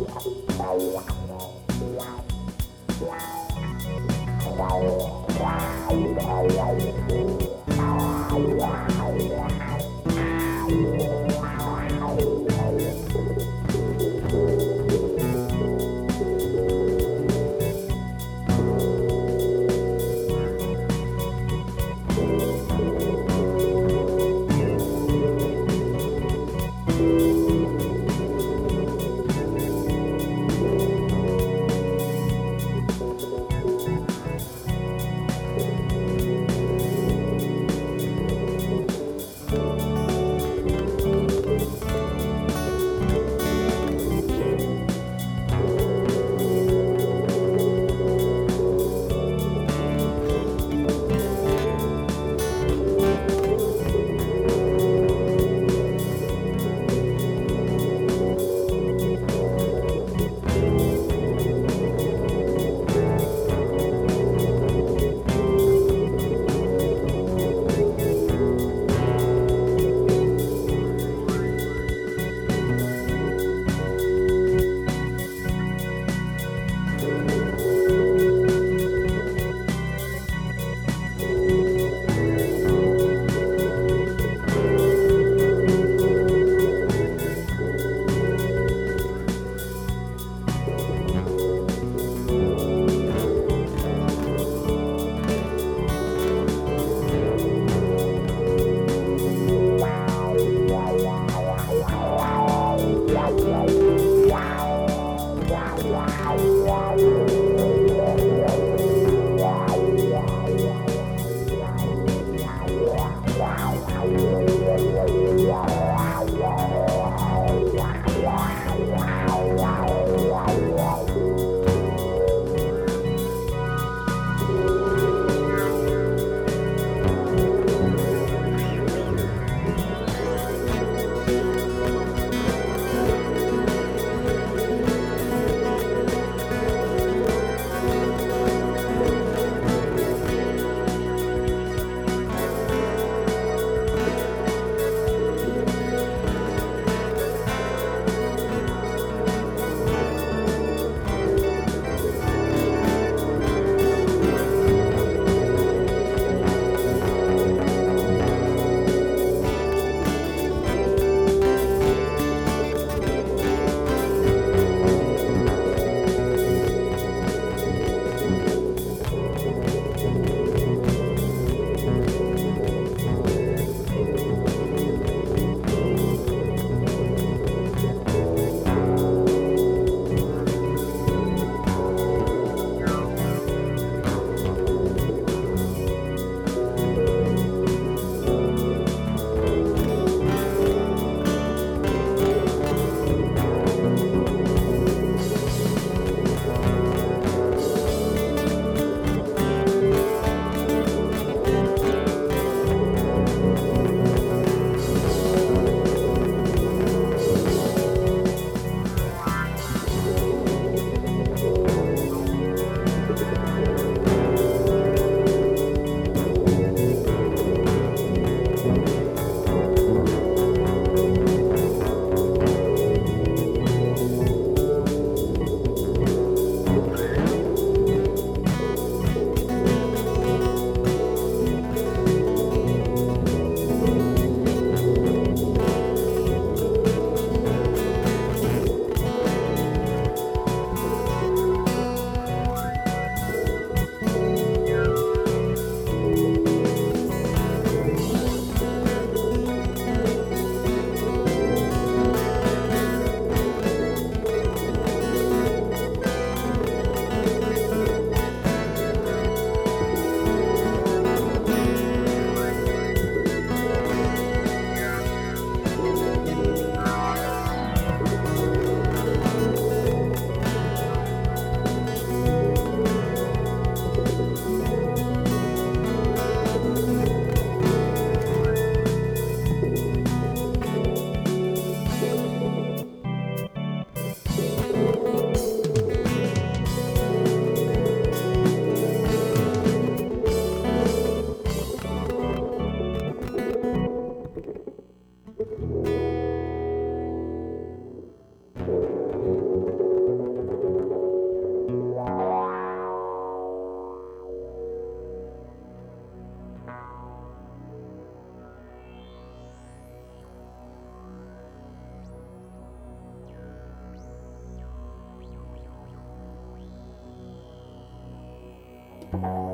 Wow. small.